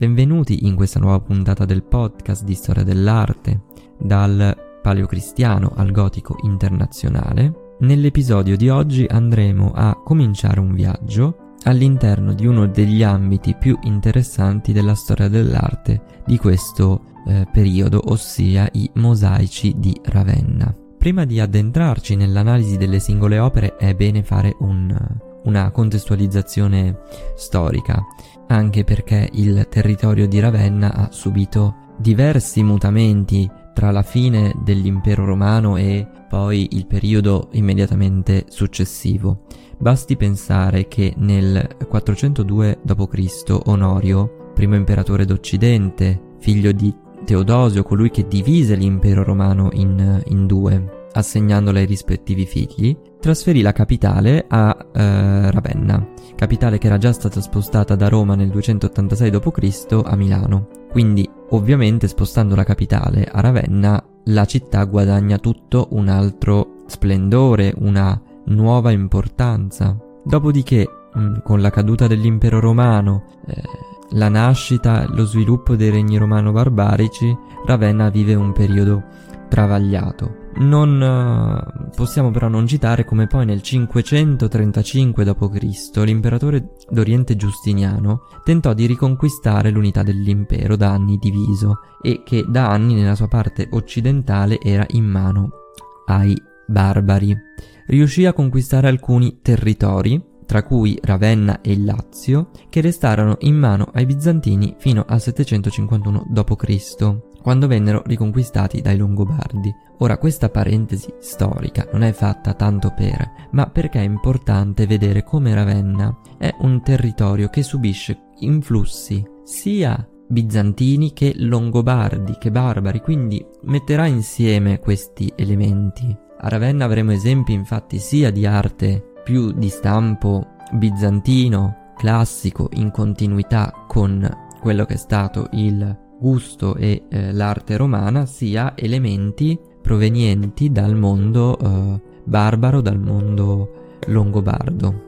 Benvenuti in questa nuova puntata del podcast di storia dell'arte, dal paleocristiano al gotico internazionale. Nell'episodio di oggi andremo a cominciare un viaggio all'interno di uno degli ambiti più interessanti della storia dell'arte di questo eh, periodo, ossia i mosaici di Ravenna. Prima di addentrarci nell'analisi delle singole opere è bene fare un, una contestualizzazione storica anche perché il territorio di Ravenna ha subito diversi mutamenti tra la fine dell'impero romano e poi il periodo immediatamente successivo. Basti pensare che nel 402 d.C. Onorio, primo imperatore d'Occidente, figlio di Teodosio, colui che divise l'impero romano in, in due, assegnandolo ai rispettivi figli, trasferì la capitale a eh, Ravenna, capitale che era già stata spostata da Roma nel 286 d.C. a Milano. Quindi, ovviamente, spostando la capitale a Ravenna, la città guadagna tutto un altro splendore, una nuova importanza. Dopodiché, mm, con la caduta dell'impero romano, eh, la nascita, lo sviluppo dei regni romano-barbarici, Ravenna vive un periodo travagliato. Non uh, possiamo però non citare come poi nel 535 d.C. l'imperatore d'Oriente Giustiniano tentò di riconquistare l'unità dell'impero da anni diviso e che da anni nella sua parte occidentale era in mano ai barbari. Riuscì a conquistare alcuni territori, tra cui Ravenna e il Lazio, che restarono in mano ai bizantini fino al 751 d.C quando vennero riconquistati dai Longobardi. Ora questa parentesi storica non è fatta tanto per, ma perché è importante vedere come Ravenna è un territorio che subisce influssi sia bizantini che longobardi che barbari, quindi metterà insieme questi elementi. A Ravenna avremo esempi infatti sia di arte più di stampo bizantino, classico, in continuità con quello che è stato il gusto e eh, l'arte romana sia elementi provenienti dal mondo eh, barbaro, dal mondo longobardo.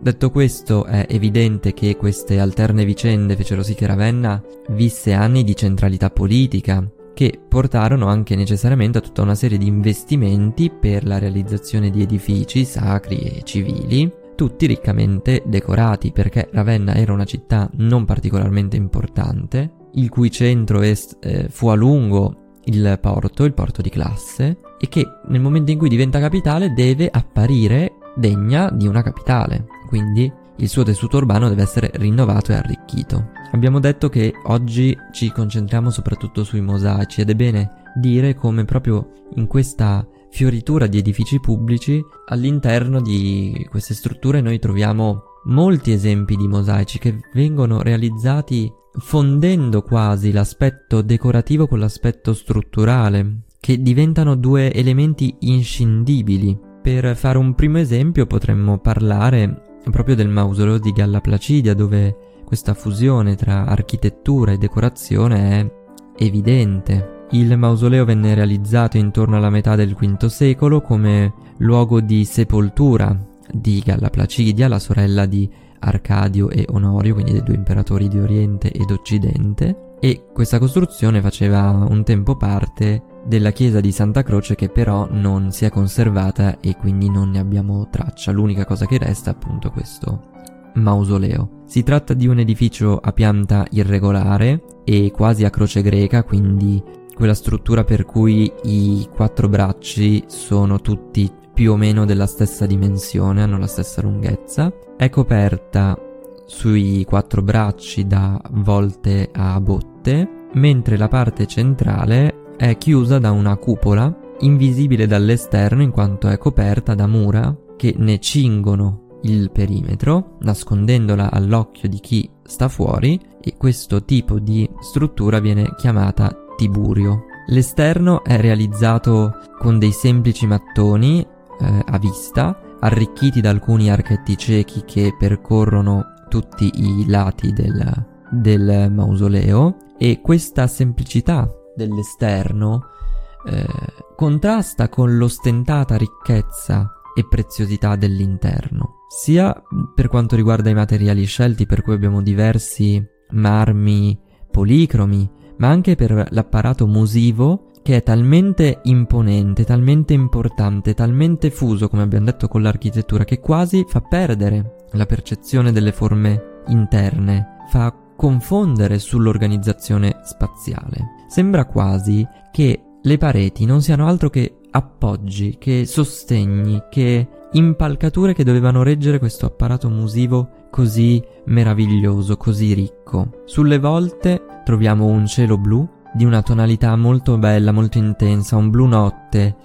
Detto questo, è evidente che queste alterne vicende fecero sì che Ravenna visse anni di centralità politica, che portarono anche necessariamente a tutta una serie di investimenti per la realizzazione di edifici sacri e civili, tutti riccamente decorati perché Ravenna era una città non particolarmente importante, il cui centro est, eh, fu a lungo il porto, il porto di classe, e che nel momento in cui diventa capitale deve apparire degna di una capitale. Quindi il suo tessuto urbano deve essere rinnovato e arricchito. Abbiamo detto che oggi ci concentriamo soprattutto sui mosaici ed è bene dire come proprio in questa fioritura di edifici pubblici all'interno di queste strutture noi troviamo molti esempi di mosaici che vengono realizzati fondendo quasi l'aspetto decorativo con l'aspetto strutturale, che diventano due elementi inscindibili. Per fare un primo esempio potremmo parlare proprio del mausoleo di Galla Placidia, dove questa fusione tra architettura e decorazione è evidente. Il mausoleo venne realizzato intorno alla metà del V secolo come luogo di sepoltura di Galla Placidia, la sorella di Arcadio e Onorio, quindi dei due imperatori di Oriente ed Occidente, e questa costruzione faceva un tempo parte della chiesa di Santa Croce che però non si è conservata e quindi non ne abbiamo traccia. L'unica cosa che resta è appunto questo mausoleo. Si tratta di un edificio a pianta irregolare e quasi a croce greca, quindi quella struttura per cui i quattro bracci sono tutti più o meno della stessa dimensione, hanno la stessa lunghezza. È coperta sui quattro bracci da volte a botte, mentre la parte centrale è chiusa da una cupola invisibile dall'esterno in quanto è coperta da mura che ne cingono il perimetro, nascondendola all'occhio di chi sta fuori e questo tipo di struttura viene chiamata tiburio. L'esterno è realizzato con dei semplici mattoni eh, a vista, arricchiti da alcuni archetti ciechi che percorrono tutti i lati del, del mausoleo e questa semplicità dell'esterno eh, contrasta con l'ostentata ricchezza e preziosità dell'interno, sia per quanto riguarda i materiali scelti, per cui abbiamo diversi marmi policromi, ma anche per l'apparato musivo che è talmente imponente, talmente importante, talmente fuso, come abbiamo detto con l'architettura, che quasi fa perdere la percezione delle forme interne, fa confondere sull'organizzazione spaziale. Sembra quasi che le pareti non siano altro che appoggi, che sostegni, che impalcature che dovevano reggere questo apparato musivo così meraviglioso, così ricco. Sulle volte troviamo un cielo blu di una tonalità molto bella, molto intensa, un blu notte,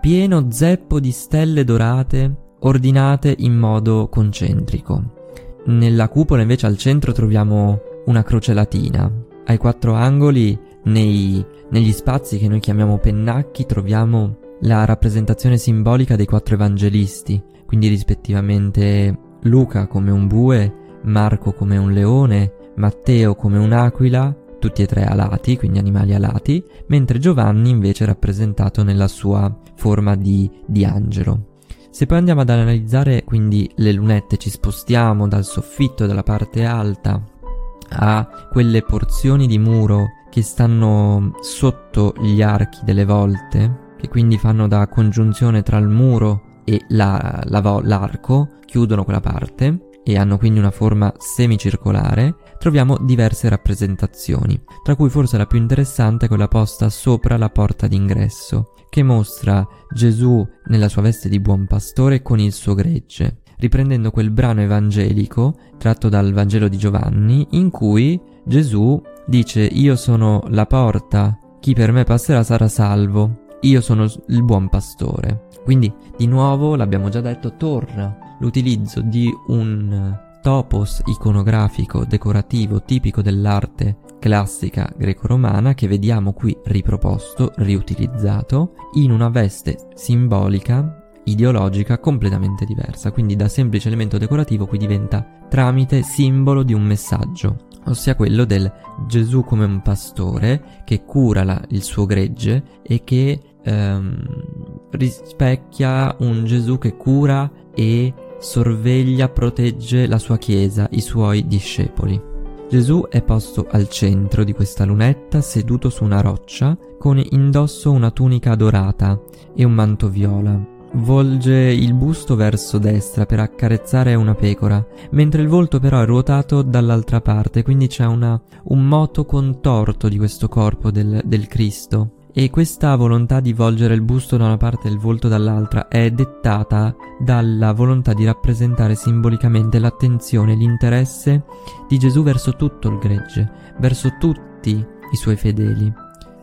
pieno zeppo di stelle dorate ordinate in modo concentrico. Nella cupola invece al centro troviamo una croce latina. Ai quattro angoli, nei, negli spazi che noi chiamiamo pennacchi, troviamo la rappresentazione simbolica dei quattro evangelisti, quindi rispettivamente Luca come un bue, Marco come un leone, Matteo come un'aquila, tutti e tre alati, quindi animali alati, mentre Giovanni invece è rappresentato nella sua forma di, di angelo. Se poi andiamo ad analizzare quindi le lunette, ci spostiamo dal soffitto della parte alta a quelle porzioni di muro che stanno sotto gli archi delle volte, che quindi fanno da congiunzione tra il muro e la, la, l'arco, chiudono quella parte e hanno quindi una forma semicircolare, troviamo diverse rappresentazioni, tra cui forse la più interessante è quella posta sopra la porta d'ingresso, che mostra Gesù nella sua veste di buon pastore con il suo gregge, riprendendo quel brano evangelico tratto dal Vangelo di Giovanni in cui Gesù dice io sono la porta, chi per me passerà sarà salvo, io sono il buon pastore. Quindi di nuovo, l'abbiamo già detto, torna l'utilizzo di un topos iconografico decorativo tipico dell'arte classica greco-romana che vediamo qui riproposto, riutilizzato in una veste simbolica ideologica completamente diversa, quindi da semplice elemento decorativo qui diventa tramite simbolo di un messaggio, ossia quello del Gesù come un pastore che cura la, il suo gregge e che ehm, rispecchia un Gesù che cura e sorveglia, protegge la sua Chiesa, i suoi discepoli. Gesù è posto al centro di questa lunetta, seduto su una roccia, con indosso una tunica dorata e un manto viola. Volge il busto verso destra per accarezzare una pecora, mentre il volto però è ruotato dall'altra parte, quindi c'è una, un moto contorto di questo corpo del, del Cristo e questa volontà di volgere il busto da una parte e il volto dall'altra è dettata dalla volontà di rappresentare simbolicamente l'attenzione e l'interesse di Gesù verso tutto il gregge, verso tutti i suoi fedeli.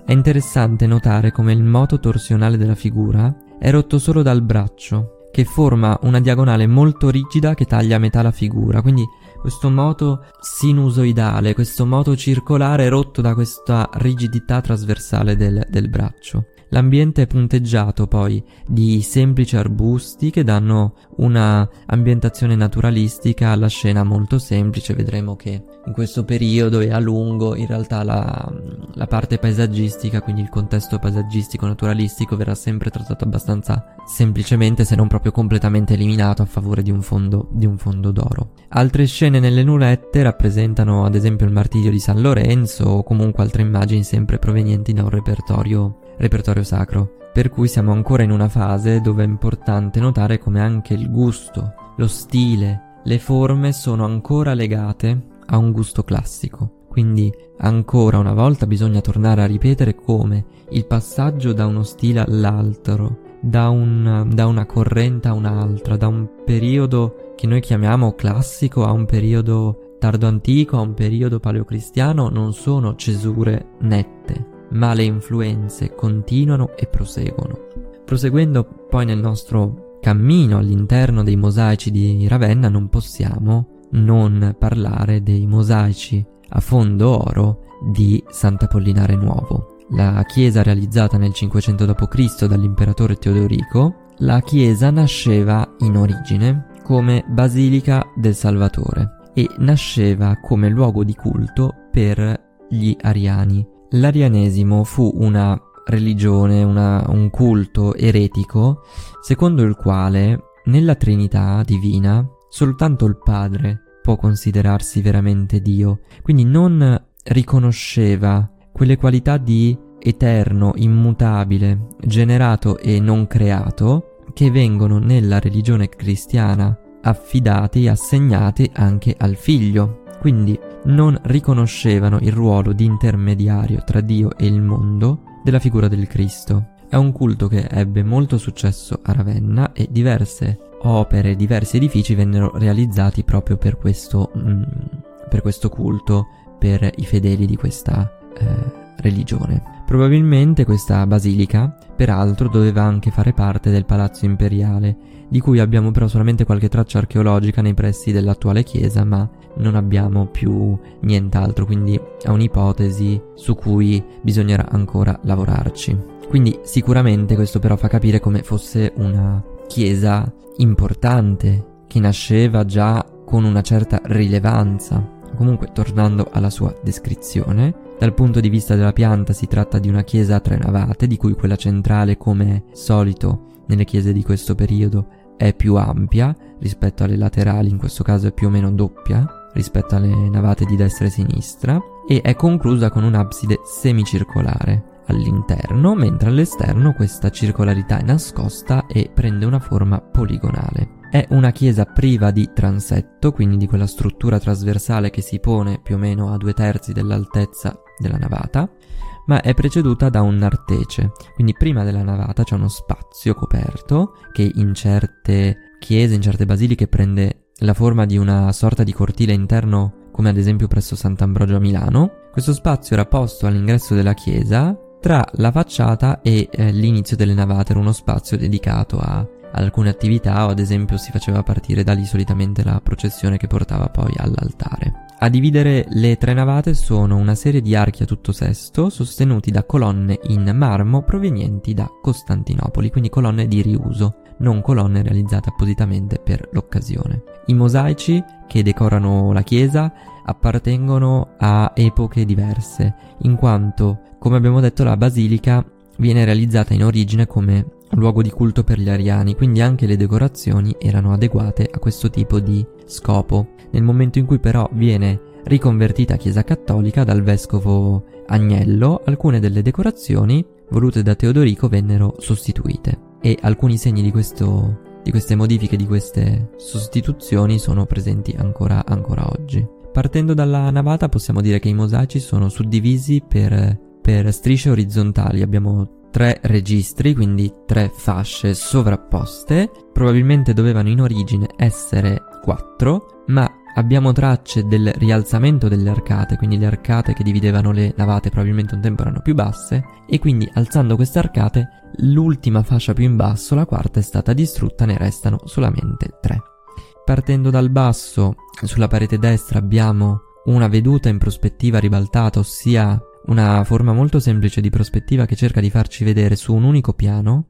È interessante notare come il moto torsionale della figura è rotto solo dal braccio, che forma una diagonale molto rigida che taglia a metà la figura, quindi questo moto sinusoidale, questo moto circolare rotto da questa rigidità trasversale del, del braccio. L'ambiente è punteggiato poi di semplici arbusti che danno una ambientazione naturalistica alla scena molto semplice. Vedremo che in questo periodo e a lungo in realtà la, la parte paesaggistica, quindi il contesto paesaggistico naturalistico verrà sempre trattato abbastanza semplicemente se non proprio completamente eliminato a favore di un fondo, di un fondo d'oro. Altre scene nelle nulette rappresentano ad esempio il martirio di San Lorenzo o comunque altre immagini sempre provenienti da un repertorio repertorio sacro, per cui siamo ancora in una fase dove è importante notare come anche il gusto, lo stile, le forme sono ancora legate a un gusto classico. Quindi ancora una volta bisogna tornare a ripetere come il passaggio da uno stile all'altro, da, un, da una corrente a un'altra, da un periodo che noi chiamiamo classico a un periodo tardo antico, a un periodo paleocristiano, non sono cesure nette, ma le influenze continuano e proseguono. Proseguendo poi nel nostro cammino all'interno dei mosaici di Ravenna non possiamo non parlare dei mosaici a fondo oro di Sant'Apollinare Nuovo. La chiesa realizzata nel 500 d.C. dall'imperatore Teodorico, la chiesa nasceva in origine come Basilica del Salvatore e nasceva come luogo di culto per gli ariani L'arianesimo fu una religione, una, un culto eretico secondo il quale nella Trinità divina soltanto il Padre può considerarsi veramente Dio, quindi non riconosceva quelle qualità di eterno, immutabile, generato e non creato che vengono nella religione cristiana affidati e assegnati anche al figlio. Quindi non riconoscevano il ruolo di intermediario tra Dio e il mondo della figura del Cristo. È un culto che ebbe molto successo a Ravenna e diverse opere, diversi edifici vennero realizzati proprio per questo, mm, per questo culto, per i fedeli di questa eh, religione. Probabilmente questa basilica, peraltro, doveva anche fare parte del palazzo imperiale, di cui abbiamo però solamente qualche traccia archeologica nei pressi dell'attuale chiesa, ma non abbiamo più nient'altro, quindi è un'ipotesi su cui bisognerà ancora lavorarci. Quindi sicuramente questo però fa capire come fosse una chiesa importante, che nasceva già con una certa rilevanza. Comunque, tornando alla sua descrizione, dal punto di vista della pianta si tratta di una chiesa a tre navate, di cui quella centrale, come solito nelle chiese di questo periodo, è più ampia rispetto alle laterali, in questo caso è più o meno doppia rispetto alle navate di destra e sinistra, e è conclusa con un'abside semicircolare all'interno, mentre all'esterno questa circolarità è nascosta e prende una forma poligonale. È una chiesa priva di transetto, quindi di quella struttura trasversale che si pone più o meno a due terzi dell'altezza della navata, ma è preceduta da un nartece, quindi prima della navata c'è uno spazio coperto che in certe chiese, in certe basiliche prende la forma di una sorta di cortile interno come ad esempio presso Sant'Ambrogio a Milano. Questo spazio era posto all'ingresso della chiesa tra la facciata e eh, l'inizio delle navate, era uno spazio dedicato a alcune attività o ad esempio si faceva partire da lì solitamente la processione che portava poi all'altare. A dividere le tre navate sono una serie di archi a tutto sesto sostenuti da colonne in marmo provenienti da Costantinopoli, quindi colonne di riuso, non colonne realizzate appositamente per l'occasione. I mosaici che decorano la chiesa appartengono a epoche diverse, in quanto, come abbiamo detto, la basilica viene realizzata in origine come luogo di culto per gli ariani, quindi anche le decorazioni erano adeguate a questo tipo di scopo. Nel momento in cui però viene riconvertita a chiesa cattolica dal vescovo Agnello, alcune delle decorazioni volute da Teodorico vennero sostituite e alcuni segni di, questo, di queste modifiche, di queste sostituzioni sono presenti ancora, ancora oggi. Partendo dalla navata possiamo dire che i mosaici sono suddivisi per, per strisce orizzontali, abbiamo tre registri, quindi tre fasce sovrapposte. Probabilmente dovevano in origine essere quattro, ma abbiamo tracce del rialzamento delle arcate, quindi le arcate che dividevano le navate probabilmente un tempo erano più basse, e quindi alzando queste arcate, l'ultima fascia più in basso, la quarta, è stata distrutta, ne restano solamente tre. Partendo dal basso, sulla parete destra abbiamo una veduta in prospettiva ribaltata, ossia una forma molto semplice di prospettiva che cerca di farci vedere su un unico piano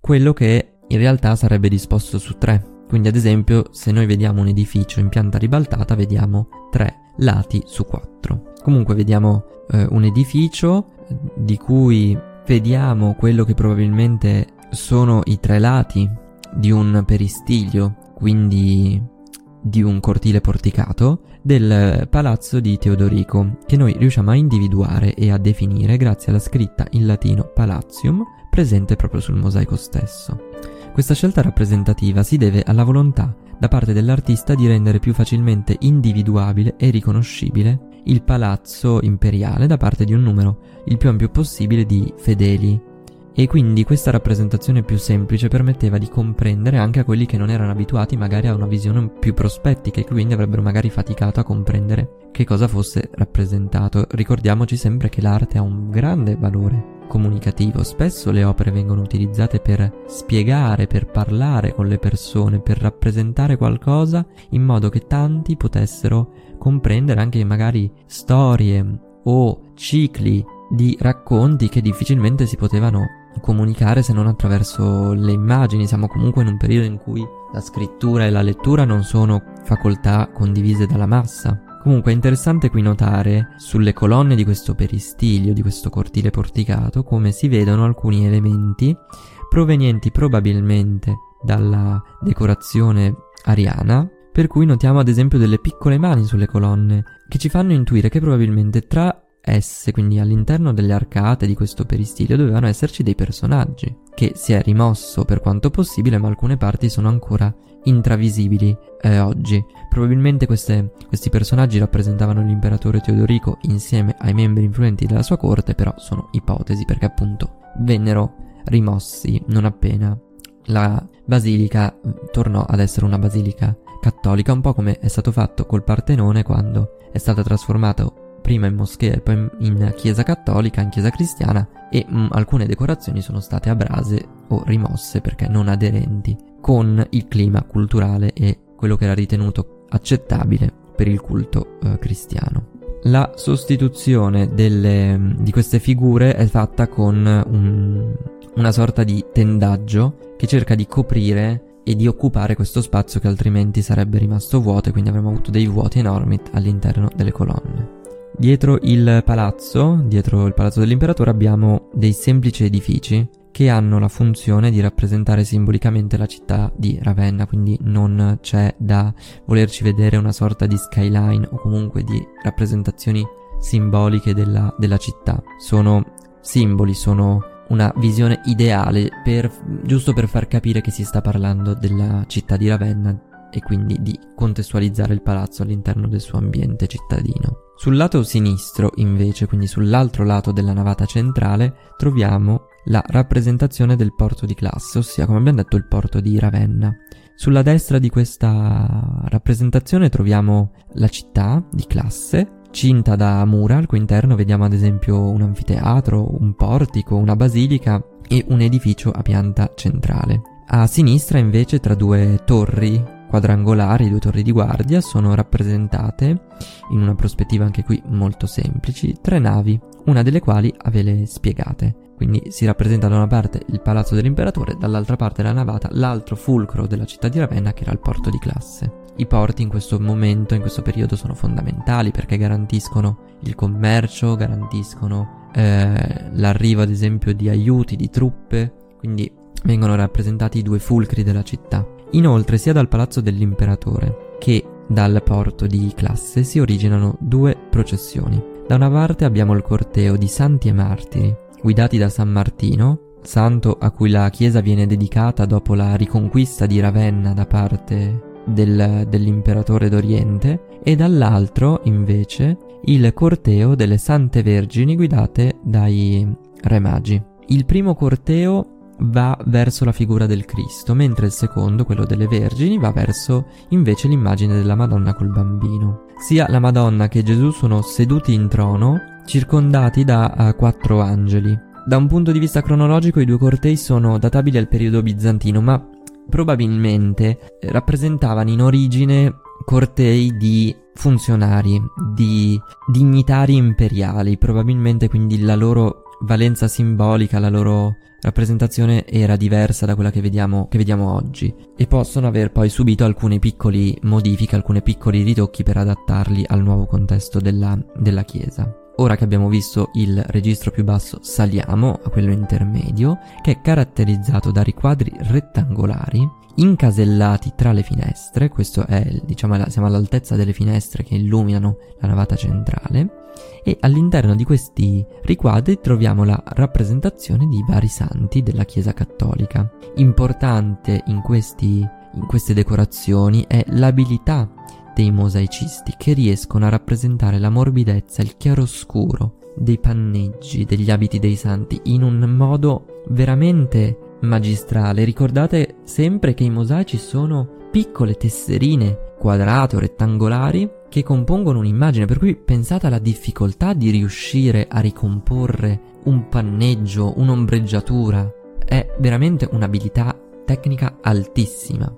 quello che in realtà sarebbe disposto su tre. Quindi ad esempio se noi vediamo un edificio in pianta ribaltata vediamo tre lati su quattro. Comunque vediamo eh, un edificio di cui vediamo quello che probabilmente sono i tre lati di un peristilio, quindi di un cortile porticato del palazzo di Teodorico, che noi riusciamo a individuare e a definire grazie alla scritta in latino Palatium presente proprio sul mosaico stesso. Questa scelta rappresentativa si deve alla volontà da parte dell'artista di rendere più facilmente individuabile e riconoscibile il palazzo imperiale da parte di un numero il più ampio possibile di fedeli e quindi questa rappresentazione più semplice permetteva di comprendere anche a quelli che non erano abituati magari a una visione più prospettica e quindi avrebbero magari faticato a comprendere che cosa fosse rappresentato. Ricordiamoci sempre che l'arte ha un grande valore comunicativo. Spesso le opere vengono utilizzate per spiegare, per parlare con le persone, per rappresentare qualcosa in modo che tanti potessero comprendere anche magari storie o cicli di racconti che difficilmente si potevano comunicare se non attraverso le immagini. Siamo comunque in un periodo in cui la scrittura e la lettura non sono facoltà condivise dalla massa. Comunque è interessante qui notare sulle colonne di questo peristilio, di questo cortile porticato, come si vedono alcuni elementi provenienti probabilmente dalla decorazione ariana, per cui notiamo ad esempio delle piccole mani sulle colonne, che ci fanno intuire che probabilmente tra esse, quindi all'interno delle arcate di questo peristilio, dovevano esserci dei personaggi, che si è rimosso per quanto possibile, ma alcune parti sono ancora intravisibili eh, oggi. Probabilmente queste, questi personaggi rappresentavano l'imperatore Teodorico insieme ai membri influenti della sua corte, però sono ipotesi perché appunto vennero rimossi non appena la basilica tornò ad essere una basilica cattolica, un po' come è stato fatto col Partenone quando è stata trasformata prima in moschea e poi in chiesa cattolica, in chiesa cristiana e mh, mm, alcune decorazioni sono state abrase o rimosse perché non aderenti con il clima culturale e quello che era ritenuto accettabile per il culto eh, cristiano. La sostituzione delle, mm, di queste figure è fatta con un, una sorta di tendaggio che cerca di coprire e di occupare questo spazio che altrimenti sarebbe rimasto vuoto e quindi avremmo avuto dei vuoti enormi all'interno delle colonne. Dietro il palazzo, dietro il palazzo dell'imperatore abbiamo dei semplici edifici che hanno la funzione di rappresentare simbolicamente la città di Ravenna, quindi non c'è da volerci vedere una sorta di skyline o comunque di rappresentazioni simboliche della, della città. Sono simboli, sono una visione ideale per, giusto per far capire che si sta parlando della città di Ravenna e quindi di contestualizzare il palazzo all'interno del suo ambiente cittadino. Sul lato sinistro, invece, quindi sull'altro lato della navata centrale, troviamo la rappresentazione del porto di classe, ossia, come abbiamo detto, il porto di Ravenna. Sulla destra di questa rappresentazione troviamo la città di classe, cinta da mura, al cui interno vediamo ad esempio un anfiteatro, un portico, una basilica e un edificio a pianta centrale. A sinistra invece tra due torri quadrangolari, due torri di guardia, sono rappresentate, in una prospettiva anche qui molto semplici, tre navi, una delle quali a vele spiegate. Quindi si rappresenta da una parte il palazzo dell'imperatore, dall'altra parte la navata, l'altro fulcro della città di Ravenna che era il porto di classe. I porti in questo momento, in questo periodo, sono fondamentali perché garantiscono il commercio, garantiscono eh, l'arrivo ad esempio di aiuti, di truppe, quindi vengono rappresentati i due fulcri della città. Inoltre sia dal palazzo dell'imperatore che dal porto di classe si originano due processioni. Da una parte abbiamo il corteo di santi e martiri, guidati da San Martino, santo a cui la chiesa viene dedicata dopo la riconquista di Ravenna da parte del, dell'imperatore d'Oriente, e dall'altro, invece, il corteo delle Sante Vergini guidate dai Re Magi. Il primo corteo va verso la figura del Cristo, mentre il secondo, quello delle Vergini, va verso invece l'immagine della Madonna col bambino. Sia la Madonna che Gesù sono seduti in trono, circondati da uh, quattro angeli. Da un punto di vista cronologico i due cortei sono databili al periodo bizantino, ma probabilmente rappresentavano in origine cortei di funzionari, di dignitari imperiali, probabilmente quindi la loro valenza simbolica, la loro rappresentazione era diversa da quella che vediamo, che vediamo oggi e possono aver poi subito alcune piccole modifiche, alcuni piccoli ritocchi per adattarli al nuovo contesto della, della Chiesa. Ora che abbiamo visto il registro più basso saliamo a quello intermedio che è caratterizzato da riquadri rettangolari incasellati tra le finestre, questo è diciamo siamo all'altezza delle finestre che illuminano la navata centrale e all'interno di questi riquadri troviamo la rappresentazione di vari santi della Chiesa Cattolica. Importante in, questi, in queste decorazioni è l'abilità dei mosaicisti che riescono a rappresentare la morbidezza, il chiaroscuro dei panneggi, degli abiti dei santi in un modo veramente magistrale. Ricordate sempre che i mosaici sono piccole tesserine quadrate o rettangolari che compongono un'immagine, per cui pensate alla difficoltà di riuscire a ricomporre un panneggio, un'ombreggiatura. È veramente un'abilità tecnica altissima.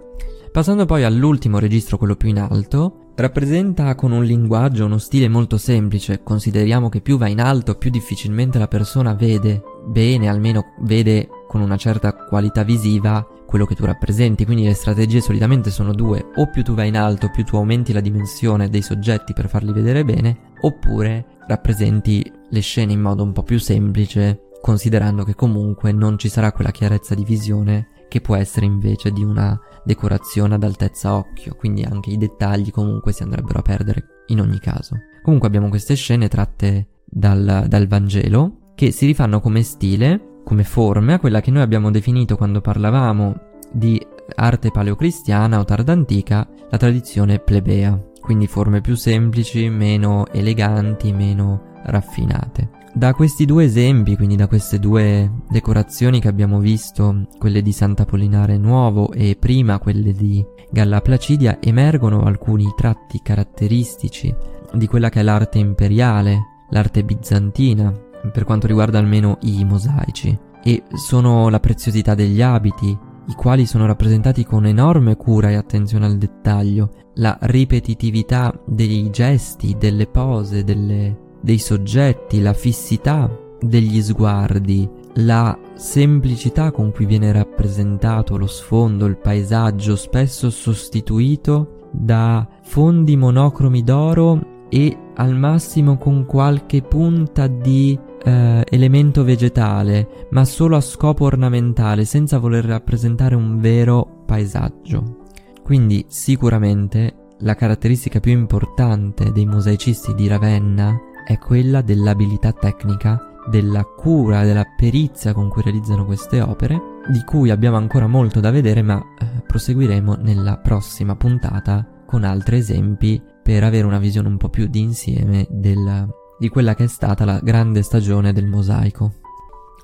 Passando poi all'ultimo registro, quello più in alto, rappresenta con un linguaggio, uno stile molto semplice. Consideriamo che più va in alto, più difficilmente la persona vede bene, almeno vede con una certa qualità visiva quello che tu rappresenti, quindi le strategie solitamente sono due, o più tu vai in alto, più tu aumenti la dimensione dei soggetti per farli vedere bene, oppure rappresenti le scene in modo un po' più semplice, considerando che comunque non ci sarà quella chiarezza di visione che può essere invece di una decorazione ad altezza occhio, quindi anche i dettagli comunque si andrebbero a perdere in ogni caso. Comunque abbiamo queste scene tratte dal, dal Vangelo che si rifanno come stile, come forme a quella che noi abbiamo definito quando parlavamo di arte paleocristiana o tardantica, la tradizione plebea, quindi forme più semplici, meno eleganti, meno raffinate. Da questi due esempi, quindi da queste due decorazioni che abbiamo visto, quelle di Sant'Apollinare Nuovo e prima quelle di Galla Placidia, emergono alcuni tratti caratteristici di quella che è l'arte imperiale, l'arte bizantina, per quanto riguarda almeno i mosaici, e sono la preziosità degli abiti, i quali sono rappresentati con enorme cura e attenzione al dettaglio, la ripetitività dei gesti, delle pose, delle dei soggetti, la fissità degli sguardi, la semplicità con cui viene rappresentato lo sfondo, il paesaggio, spesso sostituito da fondi monocromi d'oro e al massimo con qualche punta di eh, elemento vegetale, ma solo a scopo ornamentale, senza voler rappresentare un vero paesaggio. Quindi sicuramente la caratteristica più importante dei mosaicisti di Ravenna è quella dell'abilità tecnica, della cura, della perizia con cui realizzano queste opere, di cui abbiamo ancora molto da vedere, ma eh, proseguiremo nella prossima puntata con altri esempi per avere una visione un po' più d'insieme del, di quella che è stata la grande stagione del mosaico.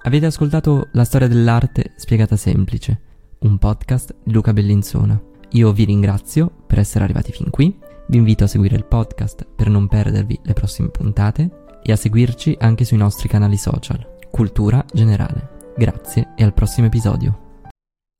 Avete ascoltato la storia dell'arte spiegata semplice, un podcast di Luca Bellinzona. Io vi ringrazio per essere arrivati fin qui vi invito a seguire il podcast per non perdervi le prossime puntate e a seguirci anche sui nostri canali social. Cultura Generale. Grazie e al prossimo episodio.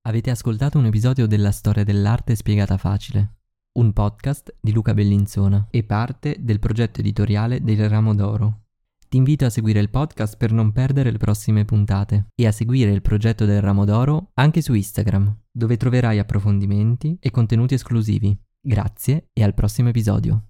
Avete ascoltato un episodio della storia dell'arte spiegata facile, un podcast di Luca Bellinzona e parte del progetto editoriale del Ramo d'Oro. Ti invito a seguire il podcast per non perdere le prossime puntate e a seguire il progetto del Ramo d'Oro anche su Instagram, dove troverai approfondimenti e contenuti esclusivi. Grazie e al prossimo episodio.